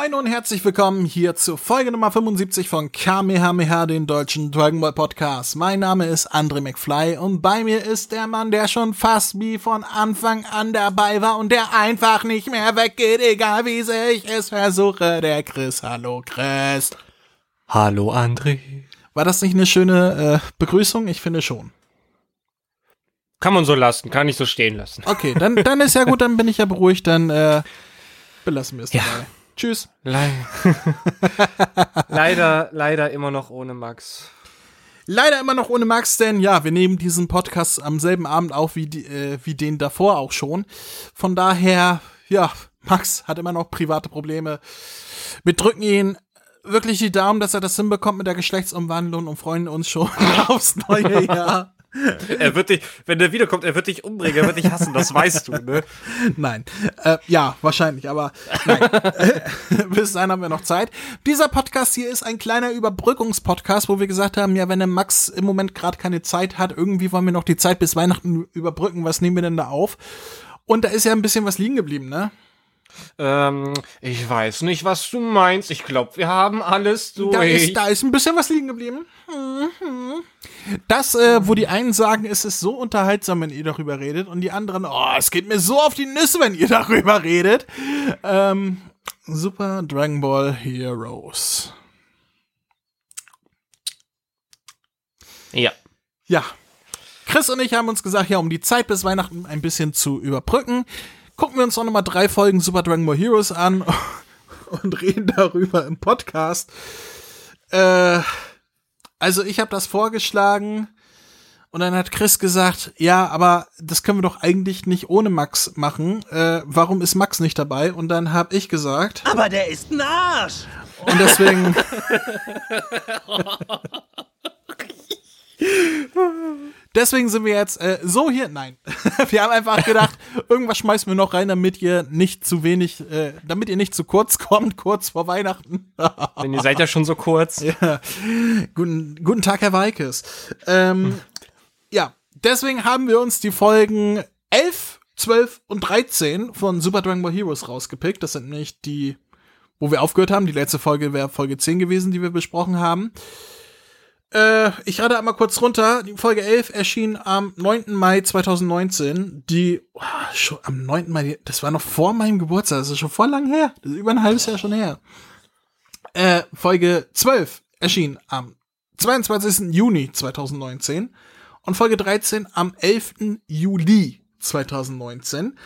Moin und herzlich willkommen hier zur Folge Nummer 75 von Kamehameha, den deutschen Dragon Ball Podcast. Mein Name ist André McFly und bei mir ist der Mann, der schon fast wie von Anfang an dabei war und der einfach nicht mehr weggeht, egal wie sehr ich es versuche, der Chris. Hallo Chris. Hallo André. War das nicht eine schöne äh, Begrüßung? Ich finde schon. Kann man so lassen, kann ich so stehen lassen. Okay, dann, dann ist ja gut, dann bin ich ja beruhigt, dann äh, belassen wir es Ja. dabei. Tschüss. Le leider, leider immer noch ohne Max. Leider immer noch ohne Max, denn ja, wir nehmen diesen Podcast am selben Abend auf wie, die, äh, wie den davor auch schon. Von daher, ja, Max hat immer noch private Probleme. Wir drücken ihn wirklich die Daumen, dass er das hinbekommt mit der Geschlechtsumwandlung und freuen uns schon aufs neue Jahr. Er wird dich, wenn der wiederkommt, er wird dich umbringen, er wird dich hassen, das weißt du, ne? Nein. Äh, ja, wahrscheinlich, aber nein. Bis dahin haben wir noch Zeit. Dieser Podcast hier ist ein kleiner Überbrückungspodcast, wo wir gesagt haben, ja, wenn der Max im Moment gerade keine Zeit hat, irgendwie wollen wir noch die Zeit bis Weihnachten überbrücken. Was nehmen wir denn da auf? Und da ist ja ein bisschen was liegen geblieben, ne? Ähm, ich weiß nicht, was du meinst. Ich glaube, wir haben alles durch. Da ist, da ist ein bisschen was liegen geblieben. Mhm. Das, äh, wo die einen sagen, es ist so unterhaltsam, wenn ihr darüber redet, und die anderen, oh, es geht mir so auf die Nüsse, wenn ihr darüber redet. Ähm, Super Dragon Ball Heroes. ja. Ja. Chris und ich haben uns gesagt, ja, um die Zeit bis Weihnachten ein bisschen zu überbrücken, gucken wir uns noch mal drei Folgen Super Dragon Ball Heroes an und reden darüber im Podcast. Äh, also ich habe das vorgeschlagen und dann hat Chris gesagt, ja, aber das können wir doch eigentlich nicht ohne Max machen. Äh, warum ist Max nicht dabei? Und dann habe ich gesagt, Aber der ist ein Arsch. und deswegen. Deswegen sind wir jetzt äh, so hier. Nein. wir haben einfach gedacht, irgendwas schmeißen wir noch rein, damit ihr nicht zu wenig, äh, damit ihr nicht zu kurz kommt, kurz vor Weihnachten. Denn ihr seid ja schon so kurz. ja. guten, guten Tag, Herr Weikes. Ähm, ja, deswegen haben wir uns die Folgen 11, 12 und 13 von Super Dragon Ball Heroes rausgepickt. Das sind nämlich die, wo wir aufgehört haben. Die letzte Folge wäre Folge 10 gewesen, die wir besprochen haben. Äh, ich rate einmal kurz runter. Die Folge 11 erschien am 9. Mai 2019. Die, oh, schon am 9. Mai, das war noch vor meinem Geburtstag. Das ist schon voll lang her. Das ist über ein halbes Jahr schon her. Äh, Folge 12 erschien am 22. Juni 2019 und Folge 13 am 11. Juli 2019.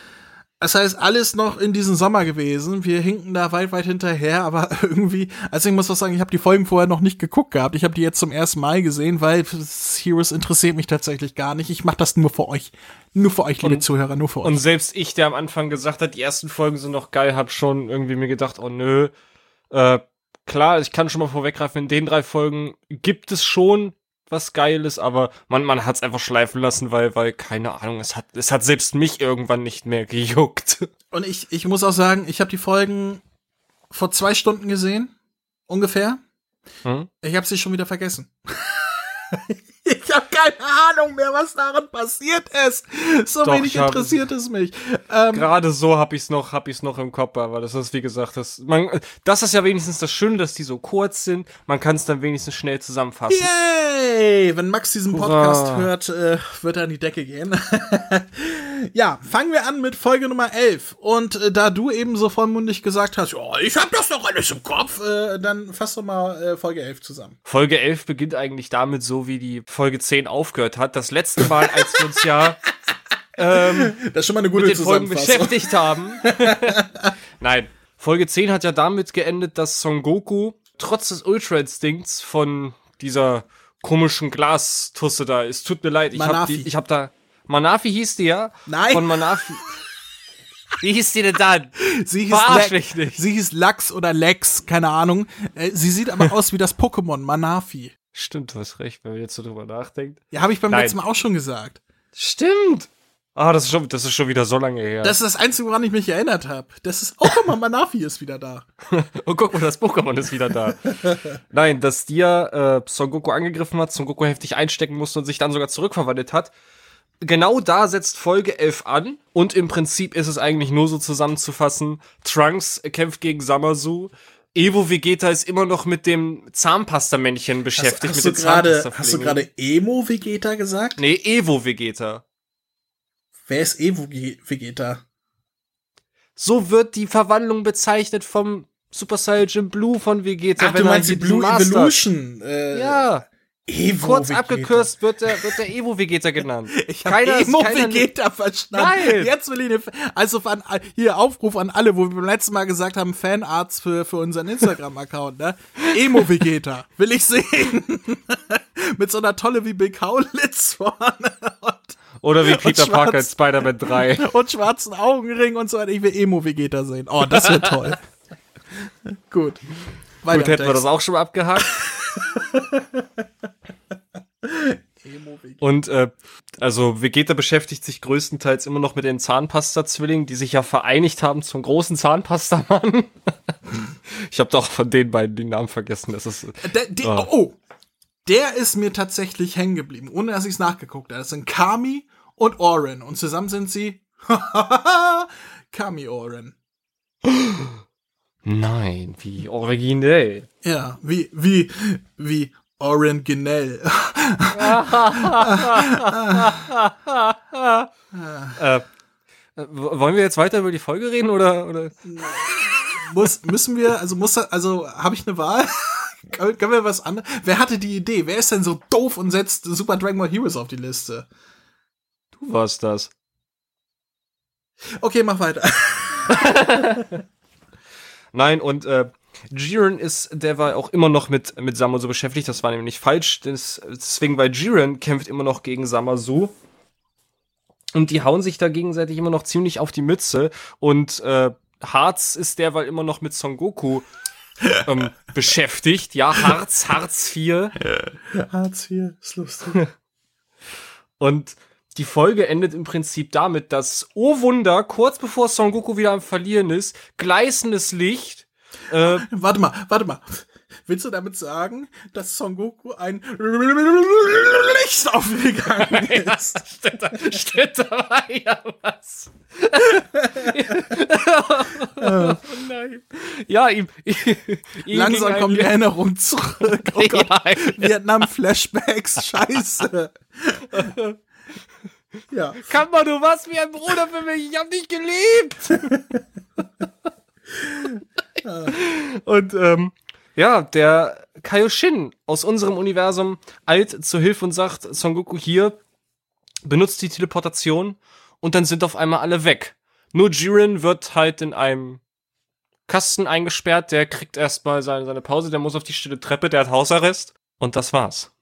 Das heißt, alles noch in diesem Sommer gewesen. Wir hinken da weit, weit hinterher, aber irgendwie, also ich muss auch sagen, ich habe die Folgen vorher noch nicht geguckt gehabt. Ich habe die jetzt zum ersten Mal gesehen, weil Heroes interessiert mich tatsächlich gar nicht. Ich mache das nur für euch. Nur für euch, liebe Und- Zuhörer, nur für euch. Und selbst ich, der am Anfang gesagt hat, die ersten Folgen sind noch geil, hab schon irgendwie mir gedacht, oh nö. Äh, klar, ich kann schon mal vorweggreifen, in den drei Folgen gibt es schon was Geiles, aber man, man hat es einfach schleifen lassen, weil, weil, keine Ahnung, es hat, es hat selbst mich irgendwann nicht mehr gejuckt. Und ich, ich muss auch sagen, ich habe die Folgen vor zwei Stunden gesehen, ungefähr. Hm? Ich habe sie schon wieder vergessen. ich habe keine Ahnung mehr, was daran passiert ist. So Doch, wenig ich hab- interessiert es mich. Ähm, Gerade so hab ich's noch, hab ich's noch im Kopf, aber das ist, wie gesagt, das, man, das ist ja wenigstens das Schöne, dass die so kurz sind. Man kann es dann wenigstens schnell zusammenfassen. Yay! Wenn Max diesen Hurra. Podcast hört, äh, wird er an die Decke gehen. ja, fangen wir an mit Folge Nummer 11. Und äh, da du eben so vollmundig gesagt hast, oh, ich hab das doch alles im Kopf, äh, dann fass doch mal äh, Folge 11 zusammen. Folge 11 beginnt eigentlich damit so, wie die Folge 10 aufgehört hat. Das letzte Mal, als wir uns ja ähm, Das ist schon mal eine gute mit den Folgen beschäftigt haben. Nein, Folge 10 hat ja damit geendet, dass Son Goku trotz des Ultra-Instinkts von dieser komischen Glastusse da, es tut mir leid, ich hab, Manafi. die, ich hab da, Manafi hieß die ja? Nein. Von Manafi. Wie hieß die denn dann? Sie hieß, nicht. sie hieß Lachs oder Lex, keine Ahnung. Äh, sie sieht aber aus wie das Pokémon Manafi. Stimmt, du hast recht, wenn man jetzt so drüber nachdenkt. Ja, habe ich beim Nein. letzten Mal auch schon gesagt. Stimmt. Ah, das ist schon, das ist schon wieder so lange her. Das ist das Einzige, woran ich mich erinnert habe. Das ist, oh, guck mal, Manafi ist wieder da. oh, guck mal, das Pokémon ist wieder da. Nein, dass dir äh, Son Goku angegriffen hat, Son Goku heftig einstecken musste und sich dann sogar zurückverwandelt hat. Genau da setzt Folge 11 an und im Prinzip ist es eigentlich nur so zusammenzufassen. Trunks kämpft gegen Samasu. Evo Vegeta ist immer noch mit dem Zahnpastamännchen beschäftigt. Hast, hast mit du gerade, hast du gerade Emo Vegeta gesagt? Nee, Evo Vegeta. Wer ist Evo Vegeta? So wird die Verwandlung bezeichnet vom Super Saiyan Blue von Vegeta. Ach, du meinst die Blue Master. Evolution? Äh, ja. Evo Kurz Vegeta. abgekürzt wird der, wird der Evo Vegeta genannt. Ich habe Evo Vegeta verstanden. Nein. Jetzt will ich eine, also an, hier Aufruf an alle, wo wir beim letzten Mal gesagt haben, Fanarts für, für unseren Instagram-Account, ne? Emo Vegeta. Will ich sehen. Mit so einer Tolle wie Bill Kaulitz vorne. Und, Oder wie Peter Parker in Spider-Man 3. Und schwarzen Augenring und so weiter. Ich will Emo Vegeta sehen. Oh, das wird toll. Gut. Weiter Gut, hätten wir das auch schon mal abgehakt. Und äh, also Vegeta beschäftigt sich größtenteils immer noch mit den Zahnpasta-Zwillingen, die sich ja vereinigt haben zum großen Zahnpastamann. ich habe doch von den beiden den Namen vergessen. Das ist, der, der, oh. oh, der ist mir tatsächlich hängen geblieben, ohne dass ich es nachgeguckt habe. Das sind Kami und Oren und zusammen sind sie Kami Oren. Nein, wie originell. Ja, wie, wie, wie originell. äh, wollen wir jetzt weiter über die Folge reden oder, oder? Muss, müssen wir, also muss, also habe ich eine Wahl? Können wir was anderes? Wer hatte die Idee? Wer ist denn so doof und setzt Super Dragon Ball Heroes auf die Liste? Du warst das. Okay, mach weiter. Nein, und äh, Jiren ist derweil auch immer noch mit, mit Samasu beschäftigt. Das war nämlich falsch. Das, deswegen, weil Jiren kämpft immer noch gegen Samasu. Und die hauen sich da gegenseitig immer noch ziemlich auf die Mütze. Und äh, Harz ist derweil immer noch mit Son Goku ähm, beschäftigt. Ja, Harz, Harz 4. Harz 4, ist lustig. Und die Folge endet im Prinzip damit, dass, oh Wunder, kurz bevor Son Goku wieder am Verlieren ist, gleißendes Licht. Äh, warte mal, warte mal. Willst du damit sagen, dass Son Goku ein Licht aufgegangen ist? ja, steht, da, da ja was. oh, nein. Ja, ihm, ihm Langsam kommt die Erinnerung zurück. Oh Gott. Ja, Vietnam-Flashbacks, scheiße. Ja. Kammer, du warst wie ein Bruder für mich. Ich hab dich geliebt. und ähm, ja, der Kaioshin aus unserem Universum eilt zur Hilfe und sagt, Son Goku hier, benutzt die Teleportation und dann sind auf einmal alle weg. Nur Jiren wird halt in einem Kasten eingesperrt, der kriegt erstmal seine, seine Pause, der muss auf die stille Treppe, der hat Hausarrest und das war's.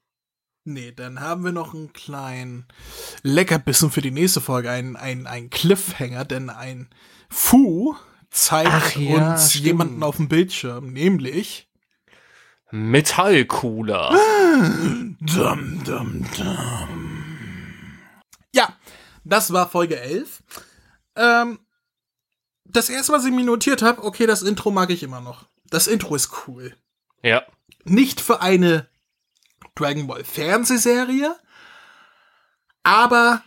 Nee, dann haben wir noch einen kleinen Leckerbissen für die nächste Folge, einen, einen, einen Cliffhanger, denn ein Fu zeigt ja, uns stimmt. jemanden auf dem Bildschirm, nämlich Metallcooler. dum, dum, dum. Ja, das war Folge 11. Ähm, das erste, was ich mir notiert habe, okay, das Intro mag ich immer noch. Das Intro ist cool. Ja. Nicht für eine Dragon Ball Fernsehserie, aber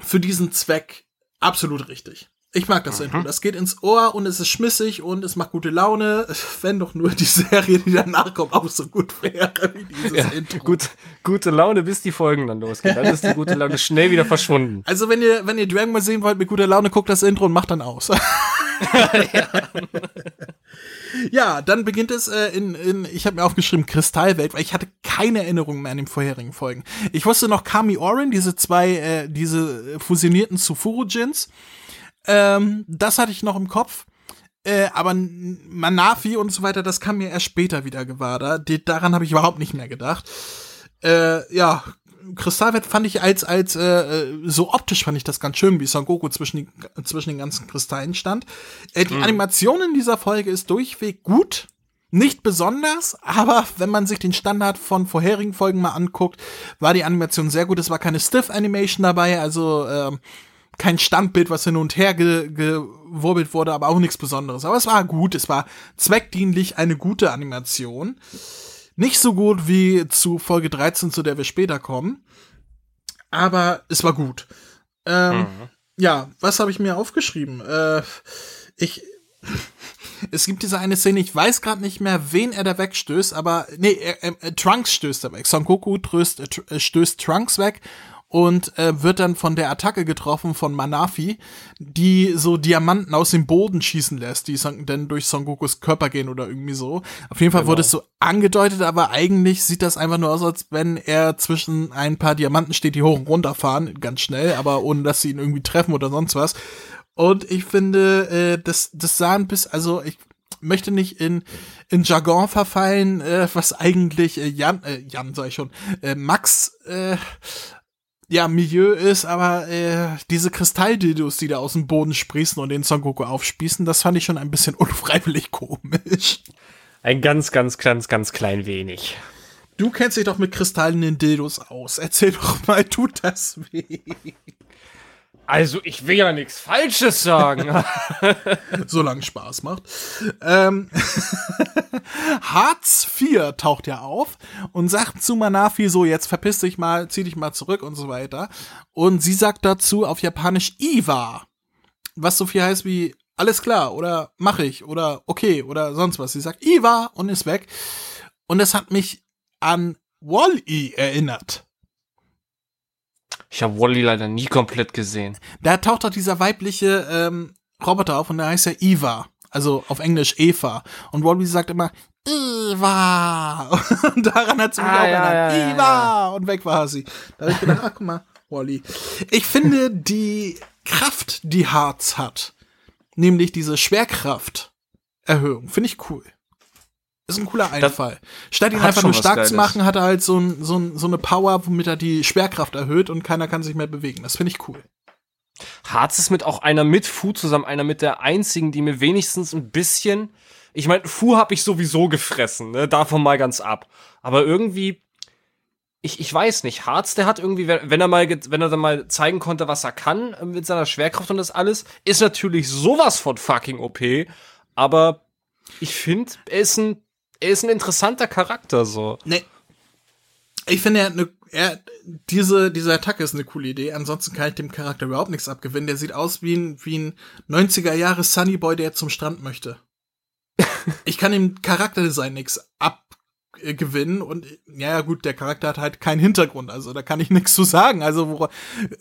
für diesen Zweck absolut richtig. Ich mag das mhm. Intro. Das geht ins Ohr und es ist schmissig und es macht gute Laune. Wenn doch nur die Serie, die danach kommt, auch so gut wäre wie dieses ja, Intro. Gut, gute Laune, bis die Folgen dann losgehen. Dann ist die gute Laune schnell wieder verschwunden. Also wenn ihr, wenn ihr Dragon Ball sehen wollt mit guter Laune, guckt das Intro und macht dann aus. ja. ja, dann beginnt es äh, in, in, ich habe mir aufgeschrieben, Kristallwelt, weil ich hatte keine Erinnerung mehr an den vorherigen Folgen. Ich wusste noch Kami Orin, diese zwei, äh, diese fusionierten Tsufuru-Jins. Ähm, das hatte ich noch im Kopf. Äh, aber Manafi und so weiter, das kam mir erst später wieder gewahr. Da, daran habe ich überhaupt nicht mehr gedacht. Äh, ja, Kristallwelt fand ich als als äh, äh, so optisch fand ich das ganz schön, wie Son Goku zwischen die, zwischen den ganzen Kristallen stand. Äh, die mhm. Animation in dieser Folge ist durchweg gut. Nicht besonders, aber wenn man sich den Standard von vorherigen Folgen mal anguckt, war die Animation sehr gut. Es war keine Stiff Animation dabei, also äh, kein Standbild, was hin und her ge gewurbelt wurde, aber auch nichts Besonderes. Aber es war gut, es war zweckdienlich eine gute Animation. Nicht so gut wie zu Folge 13, zu der wir später kommen. aber es war gut. Ähm, mhm. Ja, was habe ich mir aufgeschrieben? Äh, ich es gibt diese eine Szene, ich weiß gerade nicht mehr, wen er da wegstößt, aber nee, er, er, Trunks stößt er weg. Son Goku tröst, äh, stößt Trunks weg und äh, wird dann von der Attacke getroffen von Manafi, die so Diamanten aus dem Boden schießen lässt, die dann durch Son Gokus Körper gehen oder irgendwie so. Auf jeden Fall genau. wurde es so angedeutet, aber eigentlich sieht das einfach nur aus, als wenn er zwischen ein paar Diamanten steht, die hoch und runter fahren, ganz schnell, aber ohne dass sie ihn irgendwie treffen oder sonst was. Und ich finde, äh, das, das sah ein bisschen, also ich möchte nicht in, in Jargon verfallen, äh, was eigentlich äh, Jan, äh, Jan sag ich schon, äh, Max, äh, ja, Milieu ist, aber äh, diese Kristalldildos, die da aus dem Boden sprießen und den Son Goku aufspießen, das fand ich schon ein bisschen unfreiwillig komisch. Ein ganz, ganz, ganz, ganz klein wenig. Du kennst dich doch mit kristallenen Dildos aus. Erzähl doch mal, tut das weh? Also, ich will ja nichts Falsches sagen. Solange Spaß macht. Ähm, Hartz IV taucht ja auf und sagt zu Manafi so, jetzt verpiss dich mal, zieh dich mal zurück und so weiter. Und sie sagt dazu auf Japanisch Iwa, was so viel heißt wie alles klar oder mach ich oder okay oder sonst was. Sie sagt Iwa und ist weg. Und das hat mich an Wall-E erinnert. Ich habe Wally leider nie komplett gesehen. Da taucht doch dieser weibliche ähm, Roboter auf und der heißt ja Eva. Also auf Englisch Eva. Und Wally sagt immer Eva. Und daran hat sie mich ah, auch ja, erinnert. Ja, Eva. Ja, und weg war sie. Da habe ich gedacht, ach guck mal, Wally. Ich finde die Kraft, die Harz hat, nämlich diese Schwerkrafterhöhung, finde ich cool. Ist ein cooler Einfall. Das Statt ihn einfach nur stark zu machen, hat er halt so, ein, so, ein, so eine Power, womit er die Schwerkraft erhöht und keiner kann sich mehr bewegen. Das finde ich cool. Harz ist mit auch einer mit Fu zusammen, einer mit der einzigen, die mir wenigstens ein bisschen. Ich meine, Fu habe ich sowieso gefressen, ne? Davon mal ganz ab. Aber irgendwie, ich, ich weiß nicht, Harz, der hat irgendwie, wenn er mal, wenn er dann mal zeigen konnte, was er kann äh, mit seiner Schwerkraft und das alles, ist natürlich sowas von fucking OP. Aber ich finde, er ist ein er ist ein interessanter Charakter so. Nee. Ich finde, er hat eine, er, diese, diese Attacke ist eine coole Idee. Ansonsten kann ich dem Charakter überhaupt nichts abgewinnen. Der sieht aus wie ein, wie ein 90er Jahre Sunny Boy, der zum Strand möchte. ich kann dem Charakterdesign nichts ab, äh, gewinnen und ja gut, der Charakter hat halt keinen Hintergrund, also da kann ich nichts zu sagen, also wo,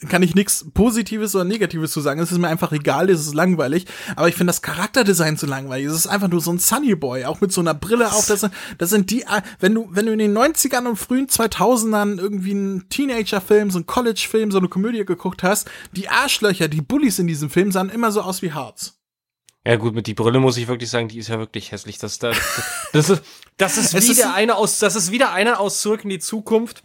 kann ich nichts Positives oder Negatives zu sagen, es ist mir einfach egal, es ist langweilig, aber ich finde das Charakterdesign zu langweilig, es ist einfach nur so ein Sunny Boy, auch mit so einer Brille auf, das sind, das sind die, wenn du, wenn du in den 90ern und frühen 2000ern irgendwie einen Teenager-Film, so einen College-Film, so eine Komödie geguckt hast, die Arschlöcher, die Bullies in diesem Film sahen immer so aus wie Harz. Ja gut, mit die Brille muss ich wirklich sagen, die ist ja wirklich hässlich. Das, das, das ist, das ist wieder ist eine aus, das ist wieder einer aus Zurück in die Zukunft.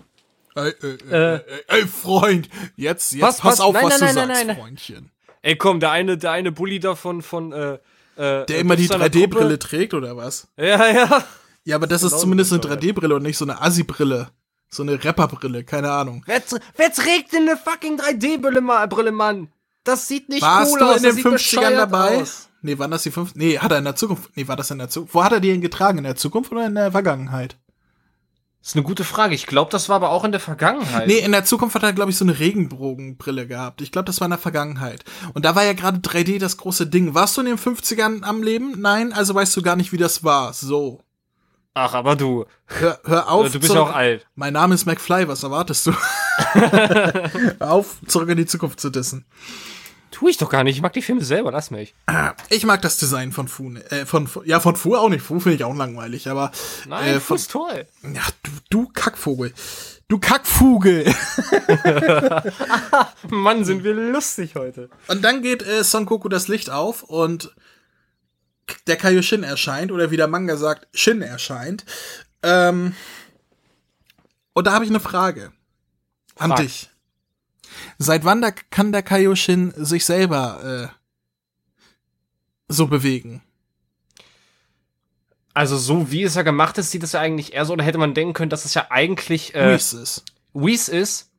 Ey, ey, äh, ey Freund, jetzt, jetzt was, pass was? auf, nein, was nein, du nein, sagst, nein, Freundchen. Ey, komm, der eine, der eine Bully davon von, äh, äh, der immer die 3D-Brille trägt, oder was? Ja, ja. Ja, aber das ist zumindest eine 3D-Brille und nicht so eine Assi-Brille. So eine Rapper-Brille, keine Ahnung. Wer, wer trägt denn eine fucking 3D-Brille, Mann? Das sieht nicht Warst cool du aus. in den 50ern dabei? Aus. Nee, waren das die fünf? Nee, hat er in der Zukunft. Nee, war das in der Zukunft? Wo hat er die denn getragen? In der Zukunft oder in der Vergangenheit? Das ist eine gute Frage. Ich glaube, das war aber auch in der Vergangenheit. Nee, in der Zukunft hat er, glaube ich, so eine Regenbogenbrille gehabt. Ich glaube, das war in der Vergangenheit. Und da war ja gerade 3D das große Ding. Warst du in den 50ern am Leben? Nein, also weißt du gar nicht, wie das war. So. Ach, aber du. Hör, hör auf. Du bist ja auch alt. Mein Name ist McFly, was erwartest du? hör auf, zurück in die Zukunft zu dissen. Tu ich doch gar nicht. Ich mag die Filme selber, lass mich. Ah, ich mag das Design von Fu. Äh, von, ja, von Fu auch nicht. Fu finde ich auch langweilig, aber. Nein, äh, Fu ist toll. Ja, du, du Kackvogel. Du Kackvogel. Mann, sind wir lustig heute. Und dann geht äh, Son Goku das Licht auf und der Kaioshin erscheint, oder wie der Manga sagt, Shin erscheint. Ähm, und da habe ich eine Frage an Frag. dich. Seit wann da kann der Kaioshin sich selber äh, so bewegen? Also so wie es ja gemacht ist, sieht es ja eigentlich eher so, oder hätte man denken können, dass es ja eigentlich äh, Whis ist. Whis ist.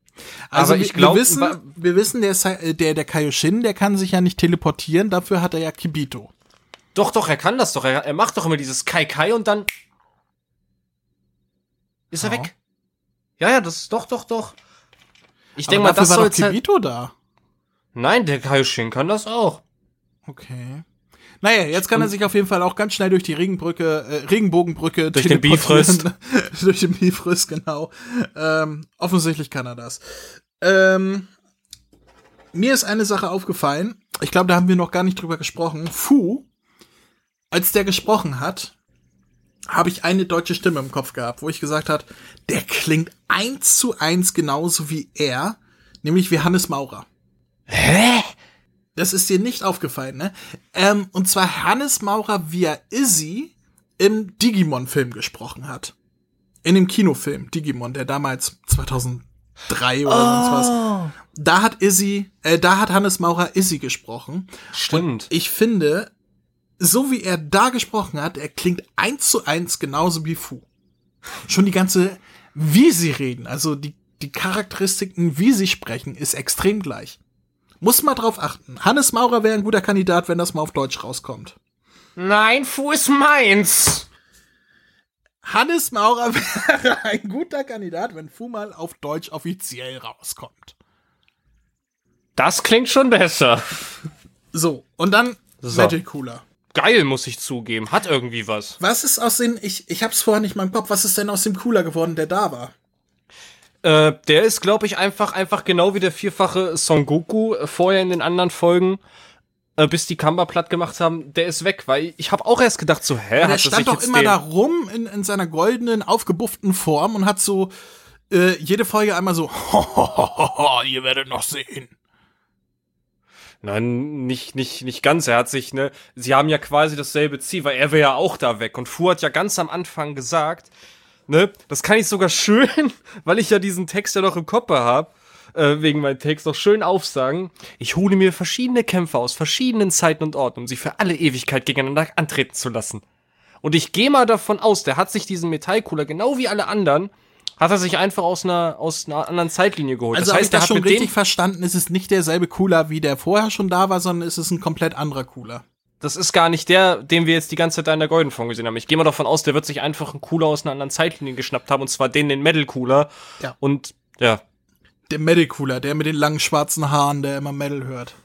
Also ich glaube, wir wissen, wir wissen, der, der, der Kaioshin, der kann sich ja nicht teleportieren, dafür hat er ja Kibito. Doch, doch, er kann das doch. Er, er macht doch immer dieses Kai Kai und dann ist er ja. weg. Ja, ja, das doch, doch, doch. Ich denke mal, das war doch halt, Kibito da. Nein, der Kaioshin kann das auch. Okay. Naja, jetzt kann er sich auf jeden Fall auch ganz schnell durch die Regenbrücke, äh, Regenbogenbrücke Durch den teleportieren. durch den Bifröst, genau. Ähm, offensichtlich kann er das. Ähm, mir ist eine Sache aufgefallen. Ich glaube, da haben wir noch gar nicht drüber gesprochen. Fu, als der gesprochen hat, habe ich eine deutsche Stimme im Kopf gehabt, wo ich gesagt hat, der klingt eins zu eins genauso wie er, nämlich wie Hannes Maurer. Hä? Das ist dir nicht aufgefallen, ne? Ähm, und zwar Hannes Maurer, er Izzy im Digimon-Film gesprochen hat. In dem Kinofilm Digimon, der damals 2003 oder sonst was. Da hat Izzy, äh, da hat Hannes Maurer Izzy gesprochen. Stimmt. Ich finde, so wie er da gesprochen hat, er klingt eins zu eins genauso wie Fu. Schon die ganze, wie sie reden, also die, die Charakteristiken, wie sie sprechen, ist extrem gleich. Muss mal drauf achten. Hannes Maurer wäre ein guter Kandidat, wenn das mal auf Deutsch rauskommt. Nein, Fu ist meins. Hannes Maurer wäre ein guter Kandidat, wenn Fu mal auf Deutsch offiziell rauskommt. Das klingt schon besser. So, und dann So. Magic Cooler. Geil, muss ich zugeben. Hat irgendwie was. Was ist aus den, ich, ich hab's vorher nicht mal im Kopf, was ist denn aus dem Cooler geworden, der da war? Äh, der ist, glaube ich, einfach, einfach genau wie der vierfache Son Goku äh, vorher in den anderen Folgen, äh, bis die Kamba platt gemacht haben, der ist weg, weil ich habe auch erst gedacht, so, hä, Der hat das stand doch immer da rum in, in seiner goldenen, aufgebufften Form und hat so äh, jede Folge einmal so, ihr werdet noch sehen. Nein, nicht, nicht, nicht ganz. Er hat sich, ne, sie haben ja quasi dasselbe Ziel, weil er wäre ja auch da weg. Und Fu hat ja ganz am Anfang gesagt, ne, das kann ich sogar schön, weil ich ja diesen Text ja noch im Kopf habe, äh, wegen meinem Text noch schön aufsagen. Ich hole mir verschiedene Kämpfer aus verschiedenen Zeiten und Orten, um sie für alle Ewigkeit gegeneinander antreten zu lassen. Und ich gehe mal davon aus, der hat sich diesen Metallcooler, genau wie alle anderen, hat er sich einfach aus einer, aus einer anderen Zeitlinie geholt. Also das ich heißt, der das schon richtig verstanden, es ist nicht derselbe Cooler, wie der vorher schon da war, sondern es ist ein komplett anderer Cooler. Das ist gar nicht der, den wir jetzt die ganze Zeit da in der Golden Form gesehen haben. Ich gehe mal davon aus, der wird sich einfach einen Cooler aus einer anderen Zeitlinie geschnappt haben, und zwar den, den Metal Cooler. Ja. Und ja, Der Metal Cooler, der mit den langen schwarzen Haaren, der immer Metal hört.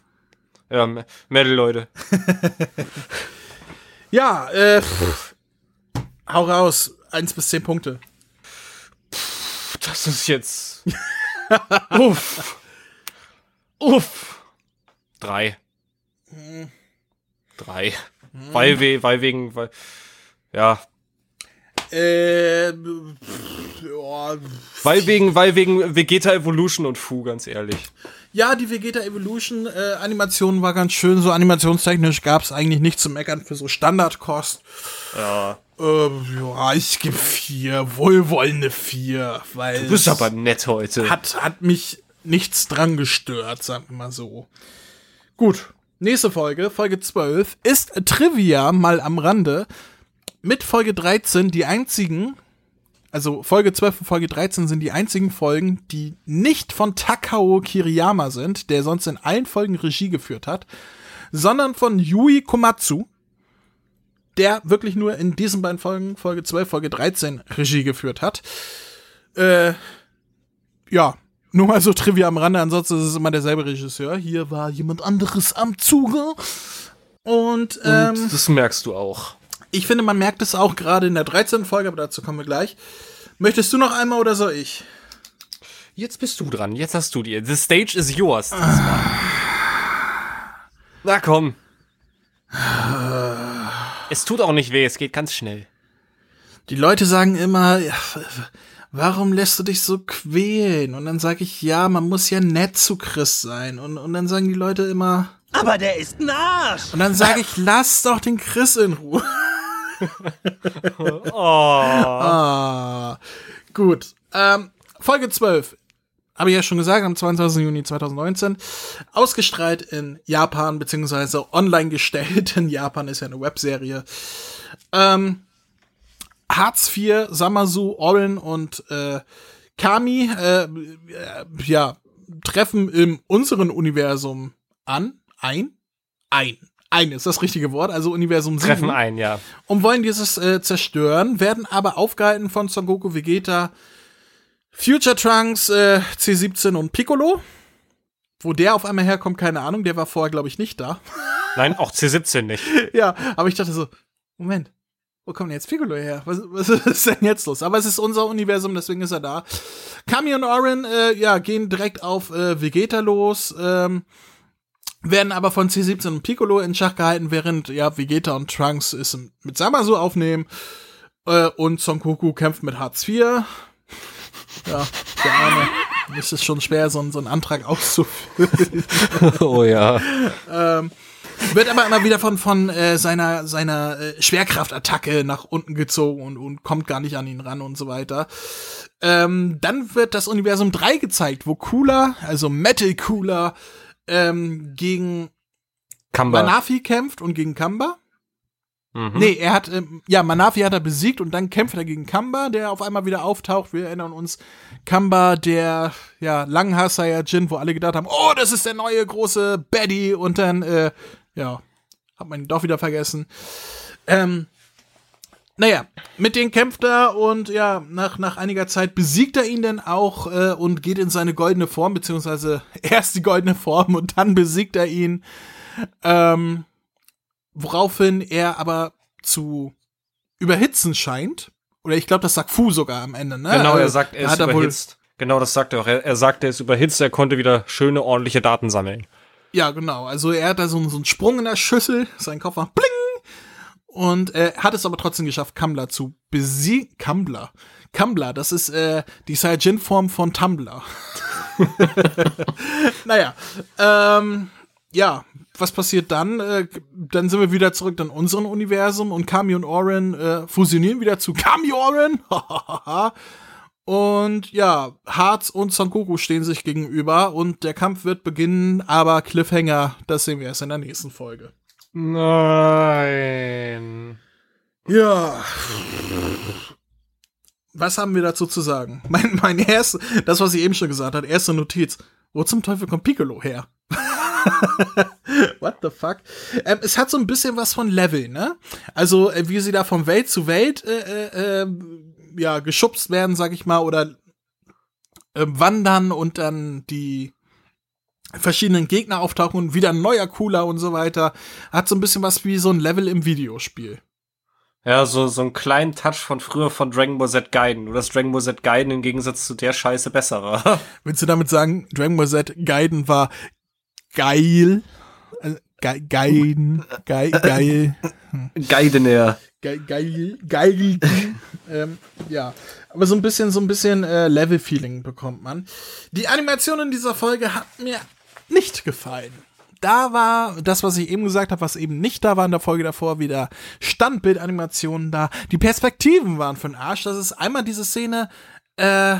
ja, Me- Metal, Leute. Ja, äh, pff, hau raus. Eins bis zehn Punkte. Das ist jetzt. Uff. Uff. Drei. Drei. Weil, we, weil wegen, weil. Ja. Äh, pff, ja, Weil wegen, weil wegen Vegeta Evolution und Fu, ganz ehrlich. Ja, die Vegeta Evolution äh, Animation war ganz schön. So animationstechnisch gab's eigentlich nichts zu meckern für so Standardkost. Ja. Äh, ja, ich gebe vier, wohlwollende vier, weil Du bist aber nett heute. hat, hat mich nichts dran gestört, sagen wir mal so. Gut, nächste Folge, Folge 12, ist Trivia mal am Rande. Mit Folge 13 die einzigen, also Folge 12 und Folge 13 sind die einzigen Folgen, die nicht von Takao Kiriyama sind, der sonst in allen Folgen Regie geführt hat, sondern von Yui Komatsu, der wirklich nur in diesen beiden Folgen, Folge 12, Folge 13, Regie geführt hat. Äh, ja, nur mal so Trivia am Rande, ansonsten ist es immer derselbe Regisseur. Hier war jemand anderes am Zuge. Und ähm, Und das merkst du auch. ich finde, man merkt es auch gerade in der 13. Folge, aber dazu kommen wir gleich. Möchtest du noch einmal oder soll ich? Jetzt bist du dran. Jetzt hast du die. The stage is yours. diesmal. Na komm. Es tut auch nicht weh, es geht ganz schnell. Die Leute sagen immer, ja, warum lässt du dich so quälen? Und dann sage ich, ja, man muss ja nett zu Chris sein. Und, und dann sagen die Leute immer, Aber der ist ein Arsch. und dann sage ich, lass doch den Chris in Ruhe. Oh. Ah, gut. Ähm, Folge 12. Habe ich ja schon gesagt, am 22. Juni 2019. Ausgestrahlt in Japan, beziehungsweise online gestellt in Japan, ist ja eine Webserie. Ähm, Hartz IV, Samasu, Oren und äh, Kami, äh, äh, ja, treffen in unseren Universum an. Ein? Ein. Ein ist das richtige Wort, also Universum 7 Treffen ein, ja. und wollen dieses äh, zerstören, werden aber aufgehalten von Son Goku Vegeta Future Trunks, äh, C17 und Piccolo. Wo der auf einmal herkommt, keine Ahnung. Der war vorher, glaube ich, nicht da. Nein, auch C17 nicht. ja, aber ich dachte so, Moment, wo kommt denn jetzt Piccolo her? Was, was ist denn jetzt los? Aber es ist unser Universum, deswegen ist er da. Kami und Orin, äh, ja, gehen direkt auf äh, Vegeta los, ähm, werden aber von C17 und Piccolo in Schach gehalten, während, ja, Vegeta und Trunks es mit Samasu aufnehmen. Äh, und Son Goku kämpft mit Hartz IV. Ja, der Arme. Es ist schon schwer, so, so einen Antrag auszufüllen. oh ja. ähm, wird aber immer wieder von, von äh, seiner, seiner äh, Schwerkraftattacke nach unten gezogen und, und kommt gar nicht an ihn ran und so weiter. Ähm, dann wird das Universum 3 gezeigt, wo Cooler, also Metal Cooler, ähm, gegen Kamba. Manafi kämpft und gegen Kamba. Mhm. Nee, er hat, ähm, ja, Manafi hat er besiegt und dann kämpft er gegen Kamba, der auf einmal wieder auftaucht. Wir erinnern uns, Kamba, der, ja, Langhaar Saiyajin, wo alle gedacht haben, oh, das ist der neue große Baddy und dann, äh, ja, hat man ihn doch wieder vergessen. Ähm, naja, mit denen kämpft er und ja, nach, nach einiger Zeit besiegt er ihn dann auch äh, und geht in seine goldene Form, beziehungsweise erst die goldene Form und dann besiegt er ihn. Ähm, woraufhin er aber zu überhitzen scheint. Oder ich glaube, das sagt Fu sogar am Ende, ne? Genau, er Also, sagt, er ist er überhitzt. Genau, das sagt er auch. Er, er sagt, er ist überhitzt, er konnte wieder schöne, ordentliche Daten sammeln. Ja, genau. Also er hat da so, so einen Sprung in der Schüssel, sein Kopf macht bling und äh, hat es aber trotzdem geschafft, Kambler zu besiegen. Kambler. Kambler, das ist äh, die Saiyajin-Form von Tumblr. naja, ähm, ja, was passiert dann? Äh, dann sind wir wieder zurück in unserem Universum und Kami und Oren äh, fusionieren wieder zu Kami Oren. und ja, Harz und Son Goku stehen sich gegenüber und der Kampf wird beginnen, aber Cliffhanger, das sehen wir erst in der nächsten Folge. Nein. Ja. Was haben wir dazu zu sagen? Mein, mein erst, das, was ich eben schon gesagt habe, erste Notiz. Wo zum Teufel kommt Piccolo her? What the fuck? Ähm, es hat so ein bisschen was von Level, ne? Also, äh, wie sie da von Welt zu Welt, äh, äh, äh, ja, geschubst werden, sag ich mal, oder äh, wandern und dann die verschiedenen Gegner auftauchen und wieder ein neuer cooler und so weiter. Hat so ein bisschen was wie so ein Level im Videospiel. Ja, so, so einen kleinen Touch von früher von Dragon Ball Z Gaiden. Nur dass Dragon Ball Z Gaiden im Gegensatz zu der Scheiße besser war. Willst du damit sagen, Dragon Ball Z Gaiden war geil? Äh, Ge geil, eher. geil, geil, geil. ähm, ja, aber so ein bisschen, so ein bisschen äh, Level-Feeling bekommt man. Die Animation in dieser Folge hat mir nicht gefallen. Da war das, was ich eben gesagt habe, was eben nicht da war in der Folge davor, wieder Standbildanimationen da. Die Perspektiven waren für den Arsch. Das ist einmal diese Szene, äh,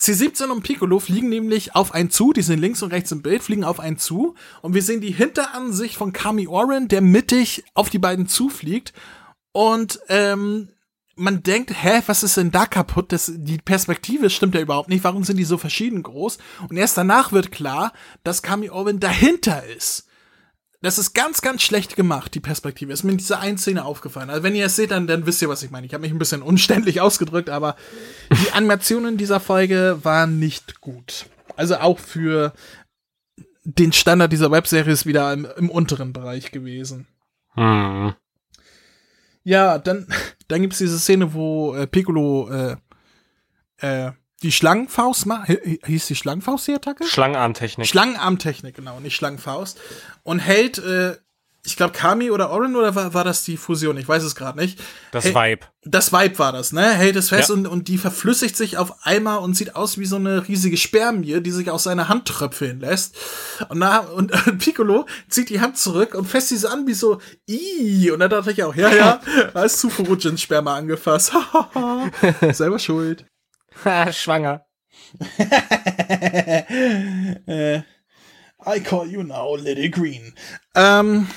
C17 und Piccolo fliegen nämlich auf einen zu, die sind links und rechts im Bild, fliegen auf einen zu und wir sehen die Hinteransicht von Kami Oren, der mittig auf die beiden zufliegt und ähm, man denkt, hä, was ist denn da kaputt? Das, die Perspektive stimmt ja überhaupt nicht. Warum sind die so verschieden groß? Und erst danach wird klar, dass Kami Oren dahinter ist. Das ist ganz, ganz schlecht gemacht, die Perspektive. Ist mir in dieser einen Szene aufgefallen. Also wenn ihr es seht, dann, dann wisst ihr, was ich meine. Ich habe mich ein bisschen unständlich ausgedrückt, aber die Animationen dieser Folge waren nicht gut. Also auch für den Standard dieser Webserie ist wieder im, im unteren Bereich gewesen. Hm. Ja, dann, dann gibt's diese Szene, wo äh, Piccolo äh, äh, die Schlangenfaust Hieß die Schlangenfaust die Attacke? Schlangenarmtechnik. Schlangenarmtechnik, genau, nicht Schlangenfaust. Und hält, äh, ich glaube, Kami oder Orin oder war, war das die Fusion? Ich weiß es gerade nicht. das Hey- Vibe. Das Vibe war das, ne? Hält es fest Ja. und, und die verflüssigt sich auf einmal und sieht aus wie so eine riesige Spermie, die sich aus seiner Hand tröpfeln lässt. Und, na, und äh, Piccolo zieht die Hand zurück und fässt sie so an wie so, i Und dann dachte ich auch, ja, ja, da ist Zufurujin Sperma angefasst. Selber schuld. Schwanger. äh, I call you now, Little Green. Ähm,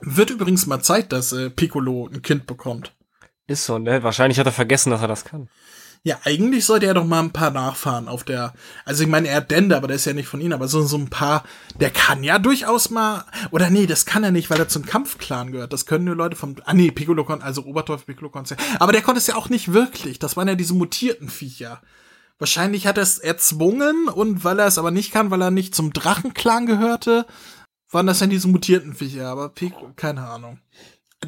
wird übrigens mal Zeit, dass äh, Piccolo ein Kind bekommt. Ist so, ne? Wahrscheinlich hat er vergessen, dass er das kann. Ja, eigentlich sollte er doch mal ein paar nachfahren auf der. Also ich meine, er hat Dende, aber der ist ja nicht von ihnen, aber so, so ein paar, der kann ja durchaus mal. Oder nee, das kann er nicht, weil er zum Kampfclan gehört. Das können nur Leute vom. Ah nee, Piccolo also Oberteufel Piccolo konnte ja. Aber der konnte es ja auch nicht wirklich. Das waren ja diese mutierten Viecher. Wahrscheinlich hat er es erzwungen und weil er es aber nicht kann, weil er nicht zum Drachenclan gehörte, waren das dann diese mutierten Viecher, aber Piccolo, keine Ahnung.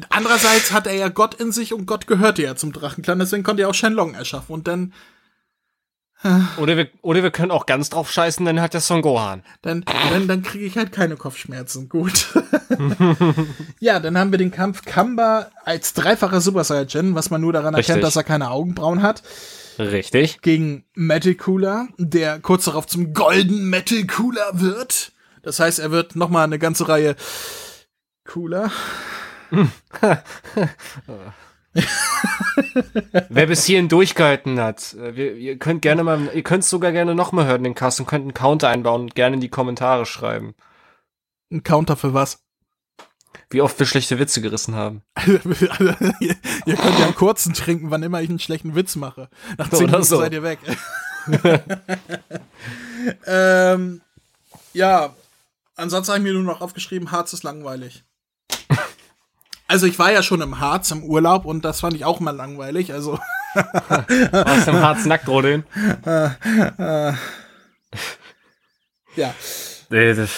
Andererseits hat er ja Gott in sich und Gott gehörte ja zum Drachenclan, deswegen konnte er auch Shenlong erschaffen und dann Oder wir, oder wir können auch ganz drauf scheißen, dann hat der Son Gohan. dann, dann, dann kriege ich halt keine Kopfschmerzen. Gut. ja, dann haben wir den Kampf Kamba als dreifacher Super Saiyan, was man nur daran Richtig. erkennt, dass er keine Augenbrauen hat, Richtig. gegen Metal Cooler, der kurz darauf zum Golden Metal Cooler wird. Das heißt, er wird noch mal eine ganze Reihe cooler. Wer bis hierhin durchgehalten hat, äh, wir, ihr könnt gerne mal, ihr könnt sogar gerne noch mal hören, den Cast, und könnt einen Counter einbauen und gerne in die Kommentare schreiben, Ein Counter für was? wie oft wir schlechte Witze gerissen haben. ihr, ihr könnt ja einen kurzen trinken, wann immer ich einen schlechten Witz mache. Nach zehn Oder Minuten so. seid ihr weg. ähm, ja, ansonsten habe ich mir nur noch aufgeschrieben, Harz ist langweilig. Also ich war ja schon im Harz im Urlaub und das fand ich auch mal langweilig. Also Aus dem Harz nackt rodeln. ja, Nee, das,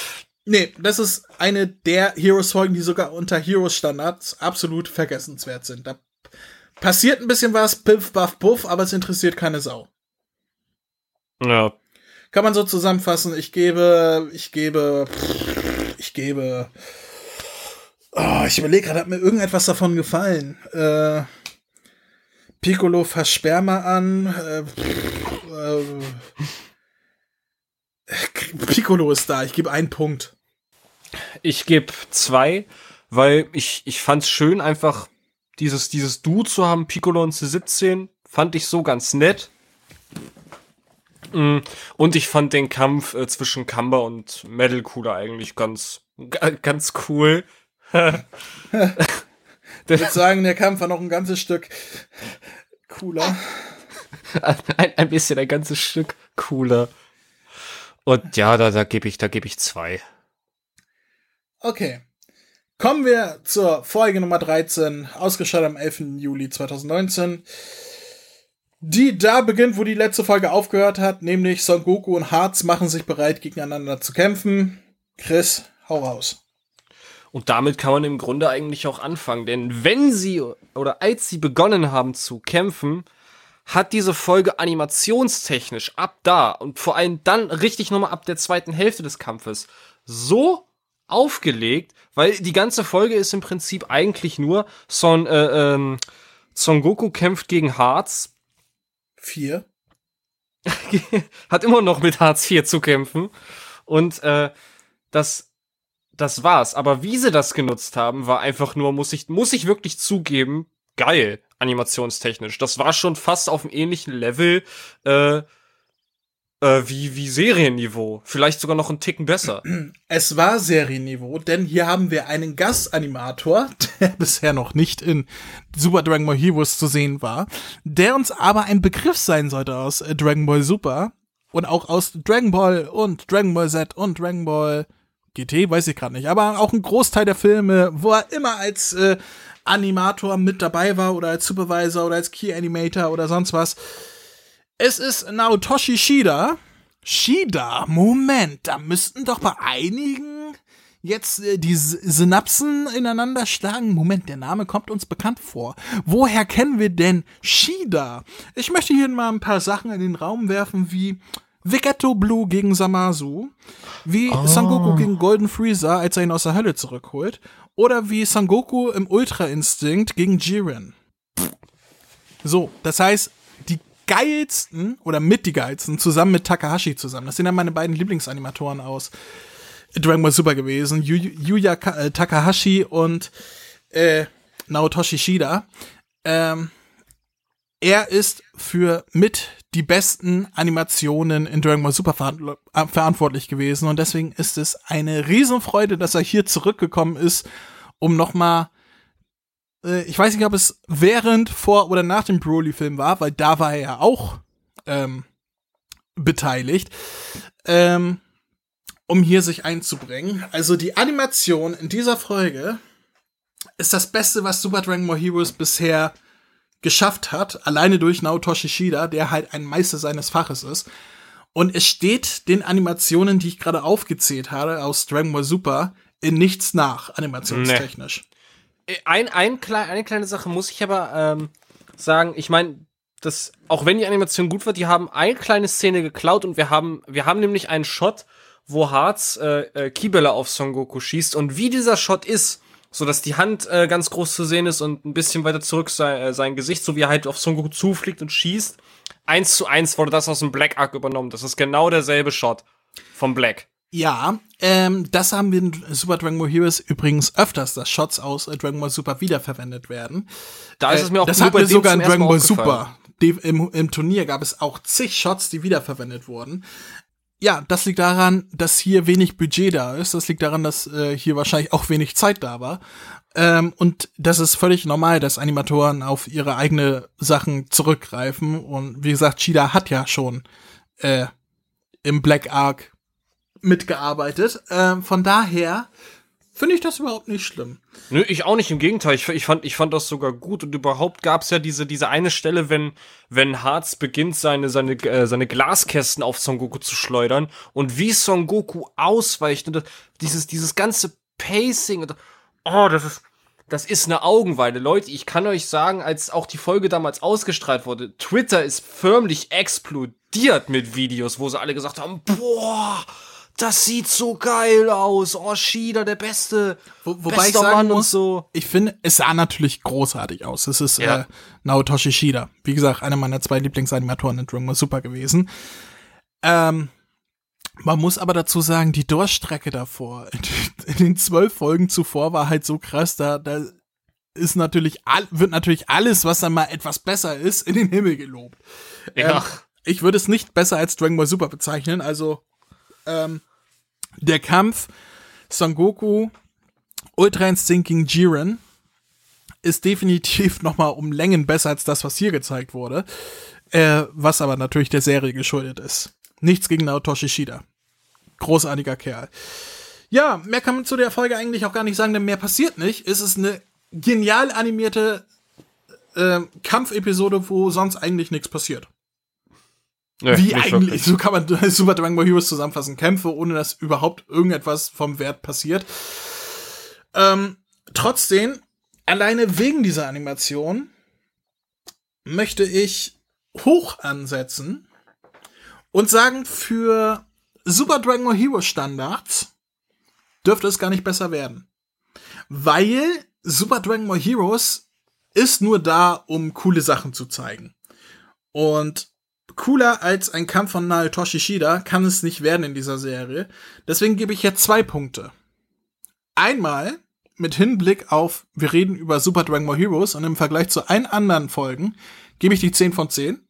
nee, das ist eine der Heroes-Folgen, die sogar unter Heroes-Standards absolut vergessenswert sind. Da passiert ein bisschen was, piff, baff, puff, aber es interessiert keine Sau. ja. Kann man so zusammenfassen. Ich gebe, ich gebe, ich gebe. Oh, ich überlege gerade, hat mir irgendetwas davon gefallen? Äh, Piccolo fasst Sperma an. Äh, äh, Piccolo ist da. Ich gebe einen Punkt. Ich gebe zwei, weil ich, ich fand's schön, einfach dieses, dieses Du zu haben, Piccolo und C17, fand ich so ganz nett. Mm, Und ich fand den Kampf äh, zwischen Kamba und Metal Cooler eigentlich ganz, ga- ganz cool. Ich würde sagen, der Kampf war noch ein ganzes Stück cooler. ein, ein bisschen ein ganzes Stück cooler. Und ja, da, da gebe ich, da gebe ich zwei. Okay. Kommen wir zur Folge Nummer 13, ausgestrahlt am 11. Juli 2019. Die da beginnt, wo die letzte Folge aufgehört hat, nämlich Son Goku und Harz machen sich bereit, gegeneinander zu kämpfen. Chris, hau raus. Und damit kann man im Grunde eigentlich auch anfangen, denn wenn sie oder als sie begonnen haben zu kämpfen, hat diese Folge animationstechnisch ab da und vor allem dann richtig nochmal ab der zweiten Hälfte des Kampfes so aufgelegt, weil die ganze Folge ist im Prinzip eigentlich nur Son, äh, ähm, Son Goku kämpft gegen Harz, Vier. hat immer noch mit Hartz IV zu kämpfen. Und äh, das, das war's. Aber wie sie das genutzt haben, war einfach nur, muss ich, muss ich wirklich zugeben, geil, animationstechnisch. Das war schon fast auf einem ähnlichen Level äh, äh, wie, wie Serienniveau. Vielleicht sogar noch einen Ticken besser. Es war Serienniveau, denn hier haben wir einen Gastanimator, der bisher noch nicht in Super Dragon Ball Heroes zu sehen war, der uns aber ein Begriff sein sollte aus Dragon Ball Super und auch aus Dragon Ball und Dragon Ball Z und Dragon Ball GT, weiß ich gerade nicht, aber auch ein Großteil der Filme, wo er immer als äh, Animator mit dabei war oder als Supervisor oder als Key Animator oder sonst was. Es ist Naotoshi Shida. Shida, Moment, da müssten doch bei einigen jetzt äh, die Synapsen ineinander schlagen. Moment, der Name kommt uns bekannt vor. Woher kennen wir denn Shida? Ich möchte hier mal ein paar Sachen in den Raum werfen, wie Vegetto Blue gegen Samasu, wie Son Goku gegen Golden Freezer, als er ihn aus der Hölle zurückholt, oder wie Son Goku im Ultra Instinct gegen Jiren. So, das heißt, die geilsten oder mit die geilsten zusammen mit Takahashi zusammen. Das sind ja meine beiden Lieblingsanimatoren aus Dragon Ball Super gewesen. Yu Yuya äh, Takahashi und äh, Naotoshi Shida. Ähm, er ist für mit die besten Animationen in Dragon Ball Super verantw- äh, verantwortlich gewesen und deswegen ist es eine Riesenfreude, dass er hier zurückgekommen ist, um nochmal äh, ich weiß nicht, ob es während, vor oder nach dem Broly-Film war, weil da war er ja auch ähm, beteiligt, ähm, um hier sich einzubringen. Also die Animation in dieser Folge ist das Beste, was Super Dragon Ball Heroes bisher geschafft hat, alleine durch Naotoshi Shida, der halt ein Meister seines Faches ist. Und es steht den Animationen, die ich gerade aufgezählt habe, aus Dragon Ball Super, in nichts nach, animationstechnisch. Nee. Äh, ein, ein, eine kleine Sache muss ich aber ähm, sagen, ich meine, das, auch wenn die Animation gut war, die haben eine kleine Szene geklaut und wir haben, wir haben nämlich einen Shot, wo Harz äh, äh, Kibele auf Son Goku schießt und wie dieser Shot ist, so dass die Hand äh, ganz groß zu sehen ist und ein bisschen weiter zurück sein, äh, sein Gesicht, so wie er halt auf Son Goku zufliegt und schießt. Eins zu eins wurde das aus dem Black Arc übernommen. Das ist genau derselbe Shot vom Black. Ja, ähm, das haben wir in Super Dragon Ball Heroes übrigens öfters, dass Shots aus äh, Dragon Ball Super wiederverwendet werden. Da ist es mir auch äh, Das hatten wir sogar in Dragon Ball Super. Im, Im Turnier gab es auch zig Shots, die wiederverwendet wurden. Ja, das liegt daran, dass hier wenig Budget da ist. Das liegt daran, dass äh, hier wahrscheinlich auch wenig Zeit da war. Ähm, und das ist völlig normal, dass Animatoren auf ihre eigene Sachen zurückgreifen. Und wie gesagt, Cheetah hat ja schon äh, im Black Ark mitgearbeitet. Ähm, von daher finde ich das überhaupt nicht schlimm. Nö, ich auch nicht, im Gegenteil. Ich, ich, fand, ich fand das sogar gut. Und überhaupt gab es ja diese, diese eine Stelle, wenn, wenn Harz beginnt, seine, seine, äh, seine Glaskästen auf Son Goku zu schleudern und wie Son Goku ausweicht und das, dieses, dieses ganze Pacing. Und, oh, das ist. Das ist eine Augenweide. Leute, ich kann euch sagen, als auch die Folge damals ausgestrahlt wurde, Twitter ist förmlich explodiert mit Videos, wo sie alle gesagt haben, boah, das sieht so geil aus. Oh, Shida, der beste. Wo, wobei ich sagen Mann muss, so. ich finde, es sah natürlich großartig aus. Es ist ja. äh, Naotoshi Shida. Wie gesagt, einer meiner zwei Lieblingsanimatoren in Dragon Ball Super gewesen. Ähm, man muss aber dazu sagen, die Durchstrecke davor, in den zwölf Folgen zuvor war halt so krass, da, da ist natürlich, wird natürlich alles, was dann mal etwas besser ist, in den Himmel gelobt. Ja. Ähm, ich würde es nicht besser als Dragon Ball Super bezeichnen, also ähm, der Kampf Son Goku, Ultra Instinct Jiren ist definitiv noch mal um Längen besser als das, was hier gezeigt wurde. Äh, was aber natürlich der Serie geschuldet ist. Nichts gegen Naotoshi Shida. Großartiger Kerl. Ja, mehr kann man zu der Folge eigentlich auch gar nicht sagen, denn mehr passiert nicht. Es ist eine genial animierte äh, Kampfepisode, wo sonst eigentlich nichts passiert. Nee, Wie eigentlich, wirklich. so kann man Super Dragon Ball Heroes zusammenfassen. Kämpfe, ohne dass überhaupt irgendetwas vom Wert passiert. Ähm, trotzdem, alleine wegen dieser Animation möchte ich hoch ansetzen und sagen, für Super Dragon Ball Heroes Standards dürfte es gar nicht besser werden. Weil Super Dragon Ball Heroes ist nur da, um coole Sachen zu zeigen. Und cooler als ein Kampf von Naotoshi Shida kann es nicht werden in dieser Serie. Deswegen gebe ich jetzt zwei Punkte. Einmal mit Hinblick auf, wir reden über Super Dragon Ball Heroes und im Vergleich zu allen anderen Folgen gebe ich die 10 von 10.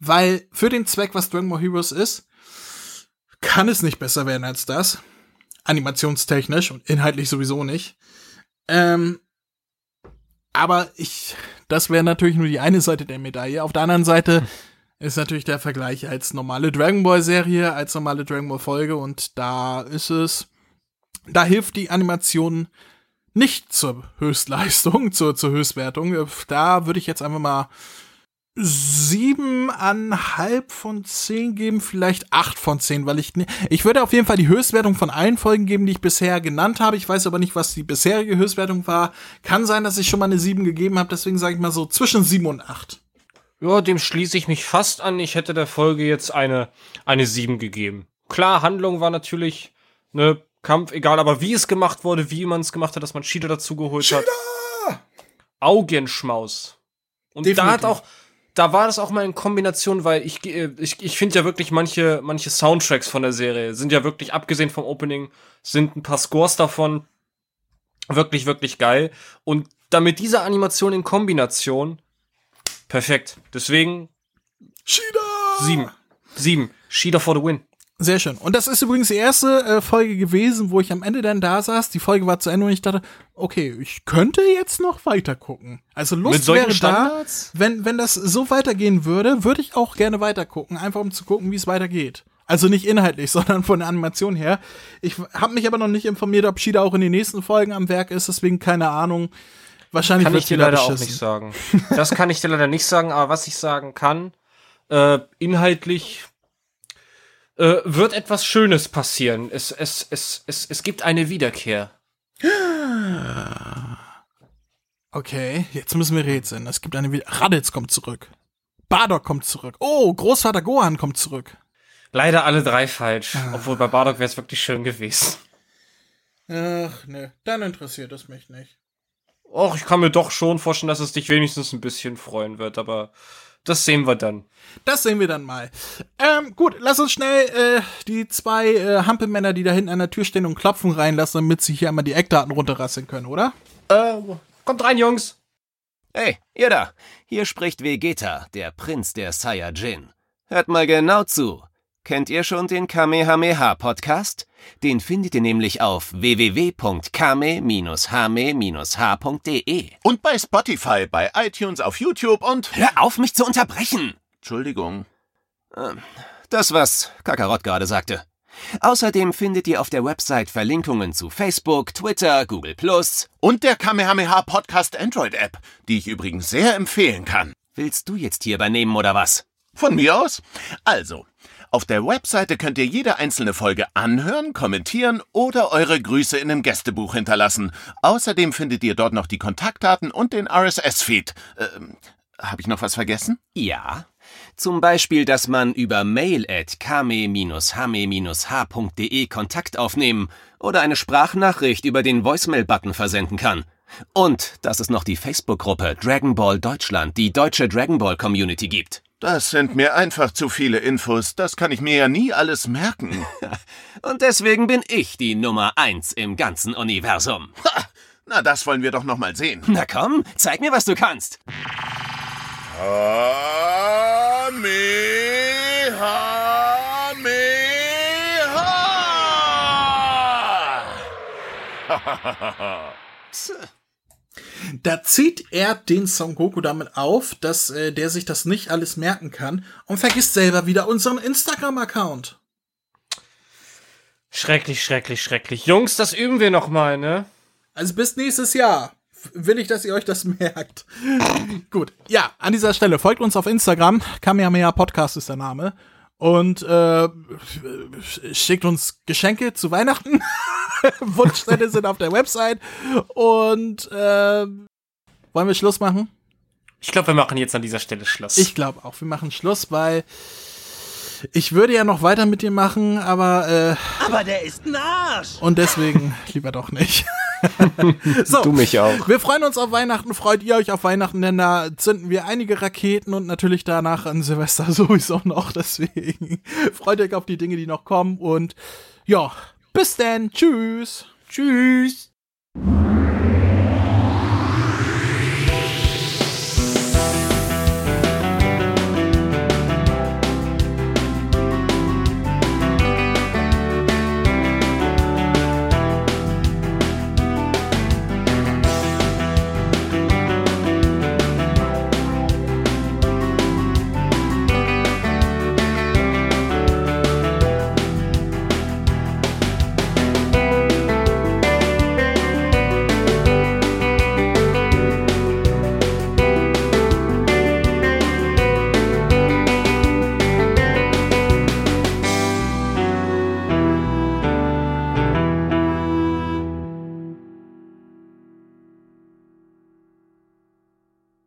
Weil für den Zweck, was Dragon Ball Heroes ist, kann es nicht besser werden als das. Animationstechnisch und inhaltlich sowieso nicht. Ähm, aber ich, das wäre natürlich nur die eine Seite der Medaille. Auf der anderen Seite ist natürlich der Vergleich als normale Dragon Ball Serie, als normale Dragon Ball Folge und da ist es, da hilft die Animation nicht zur Höchstleistung, zur, zur Höchstwertung. Da würde ich jetzt einfach mal siebeneinhalb von zehn geben, vielleicht acht von zehn, weil ich, ich würde auf jeden Fall die Höchstwertung von allen Folgen geben, die ich bisher genannt habe. Ich weiß aber nicht, was die bisherige Höchstwertung war. Kann sein, dass ich schon mal eine sieben gegeben habe, deswegen sage ich mal so zwischen sieben und acht. Ja, dem schließe ich mich fast an. Ich hätte der Folge jetzt eine, eine 7 gegeben. Klar, Handlung war natürlich, ne, Kampf, egal, aber wie es gemacht wurde, wie man es gemacht hat, dass man Cheetah dazugeholt Cheetah! hat. Augenschmaus. Und Definitiv. da hat auch, da war das auch mal in Kombination, weil ich, äh, ich, ich finde ja wirklich manche, manche Soundtracks von der Serie sind ja wirklich, abgesehen vom Opening, sind ein paar Scores davon wirklich, wirklich geil. Und damit diese Animation in Kombination Perfekt. Deswegen. Shida! Sieben. Sieben. Shida for the win. Sehr schön. Und das ist übrigens die erste äh, Folge gewesen, wo ich am Ende dann da saß. Die Folge war zu Ende und ich dachte, okay, ich könnte jetzt noch weiter gucken. Also Lust wäre Standards? da. Wenn, wenn das so weitergehen würde, würde ich auch gerne weiter gucken, einfach um zu gucken, wie es weitergeht. Also nicht inhaltlich, sondern von der Animation her. Ich habe mich aber noch nicht informiert, ob Shida auch in den nächsten Folgen am Werk ist, deswegen keine Ahnung. Wahrscheinlich kann ich dir leider auch beschissen. nicht sagen. Das kann ich dir leider nicht sagen, aber was ich sagen kann, äh, inhaltlich äh, wird etwas Schönes passieren. Es, es, es, es, es gibt eine Wiederkehr. Okay, jetzt müssen wir rätseln. Es gibt eine. Wi- Raditz kommt zurück. Bardock kommt zurück. Oh, Großvater Gohan kommt zurück. Leider alle drei falsch. Ah. Obwohl bei Bardock wäre es wirklich schön gewesen. Ach, ne, dann interessiert es mich nicht. Och, ich kann mir doch schon vorstellen, dass es dich wenigstens ein bisschen freuen wird, aber das sehen wir dann. Das sehen wir dann mal. Ähm, gut, lass uns schnell äh, die zwei äh, Hampelmänner, die da hinten an der Tür stehen und klopfen, reinlassen, damit sie hier einmal die Eckdaten runterrasseln können, oder? Äh, kommt rein, Jungs. Hey, ihr da. Hier spricht Vegeta, der Prinz der Saiyajin. Hört mal genau zu. Kennt ihr schon den Kamehameha-Podcast? Den findet ihr nämlich auf www.kame-hame-h.de. Und bei Spotify, bei iTunes, auf YouTube und. Hör auf, mich zu unterbrechen! Entschuldigung. Das, was Kakarott gerade sagte. Außerdem findet ihr auf der Website Verlinkungen zu Facebook, Twitter, Google Plus. Und der Kamehameha Podcast Android App, die ich übrigens sehr empfehlen kann. Willst du jetzt hier übernehmen oder was? Von mir aus? Also, auf der Webseite könnt ihr jede einzelne Folge anhören, kommentieren oder eure Grüße in einem Gästebuch hinterlassen. Außerdem findet ihr dort noch die Kontaktdaten und den RSS-Feed. Ähm, Habe ich noch was vergessen? Ja. Zum Beispiel, dass man über mail at kame-hame-h.de Kontakt aufnehmen oder eine Sprachnachricht über den Voicemail-Button versenden kann. Und dass es noch die Facebook-Gruppe Dragon Ball Deutschland, die deutsche Dragon Ball Community gibt. Das sind mir einfach zu viele Infos. Das kann ich mir ja nie alles merken. Und deswegen bin ich die Nummer eins im ganzen Universum. Ha, na, das wollen wir doch noch mal sehen. Na komm, zeig mir, was du kannst. Kamehameha! Da zieht er den Son Goku damit auf, dass äh, der sich das nicht alles merken kann und vergisst selber wieder unseren Instagram-Account. Schrecklich, schrecklich, schrecklich. Jungs, das üben wir noch mal, ne? Also bis nächstes Jahr will ich, dass ihr euch das merkt. Gut, ja, an dieser Stelle folgt uns auf Instagram. Kamehameha Podcast ist der Name. Und äh, schickt uns Geschenke zu Weihnachten. Wunschzettel sind auf der Website. Und äh, wollen wir Schluss machen? Ich glaube, wir machen jetzt an dieser Stelle Schluss. Ich glaube auch, wir machen Schluss, weil ich würde ja noch weiter mit dir machen, aber äh, Aber der ist ein Arsch! und deswegen lieber doch nicht. so, du mich auch. wir freuen uns auf Weihnachten. Freut ihr euch auf Weihnachten? Denn da zünden wir einige Raketen und natürlich danach an Silvester sowieso noch. Deswegen freut euch auf die Dinge, die noch kommen. Und ja, bis dann. Tschüss. Tschüss.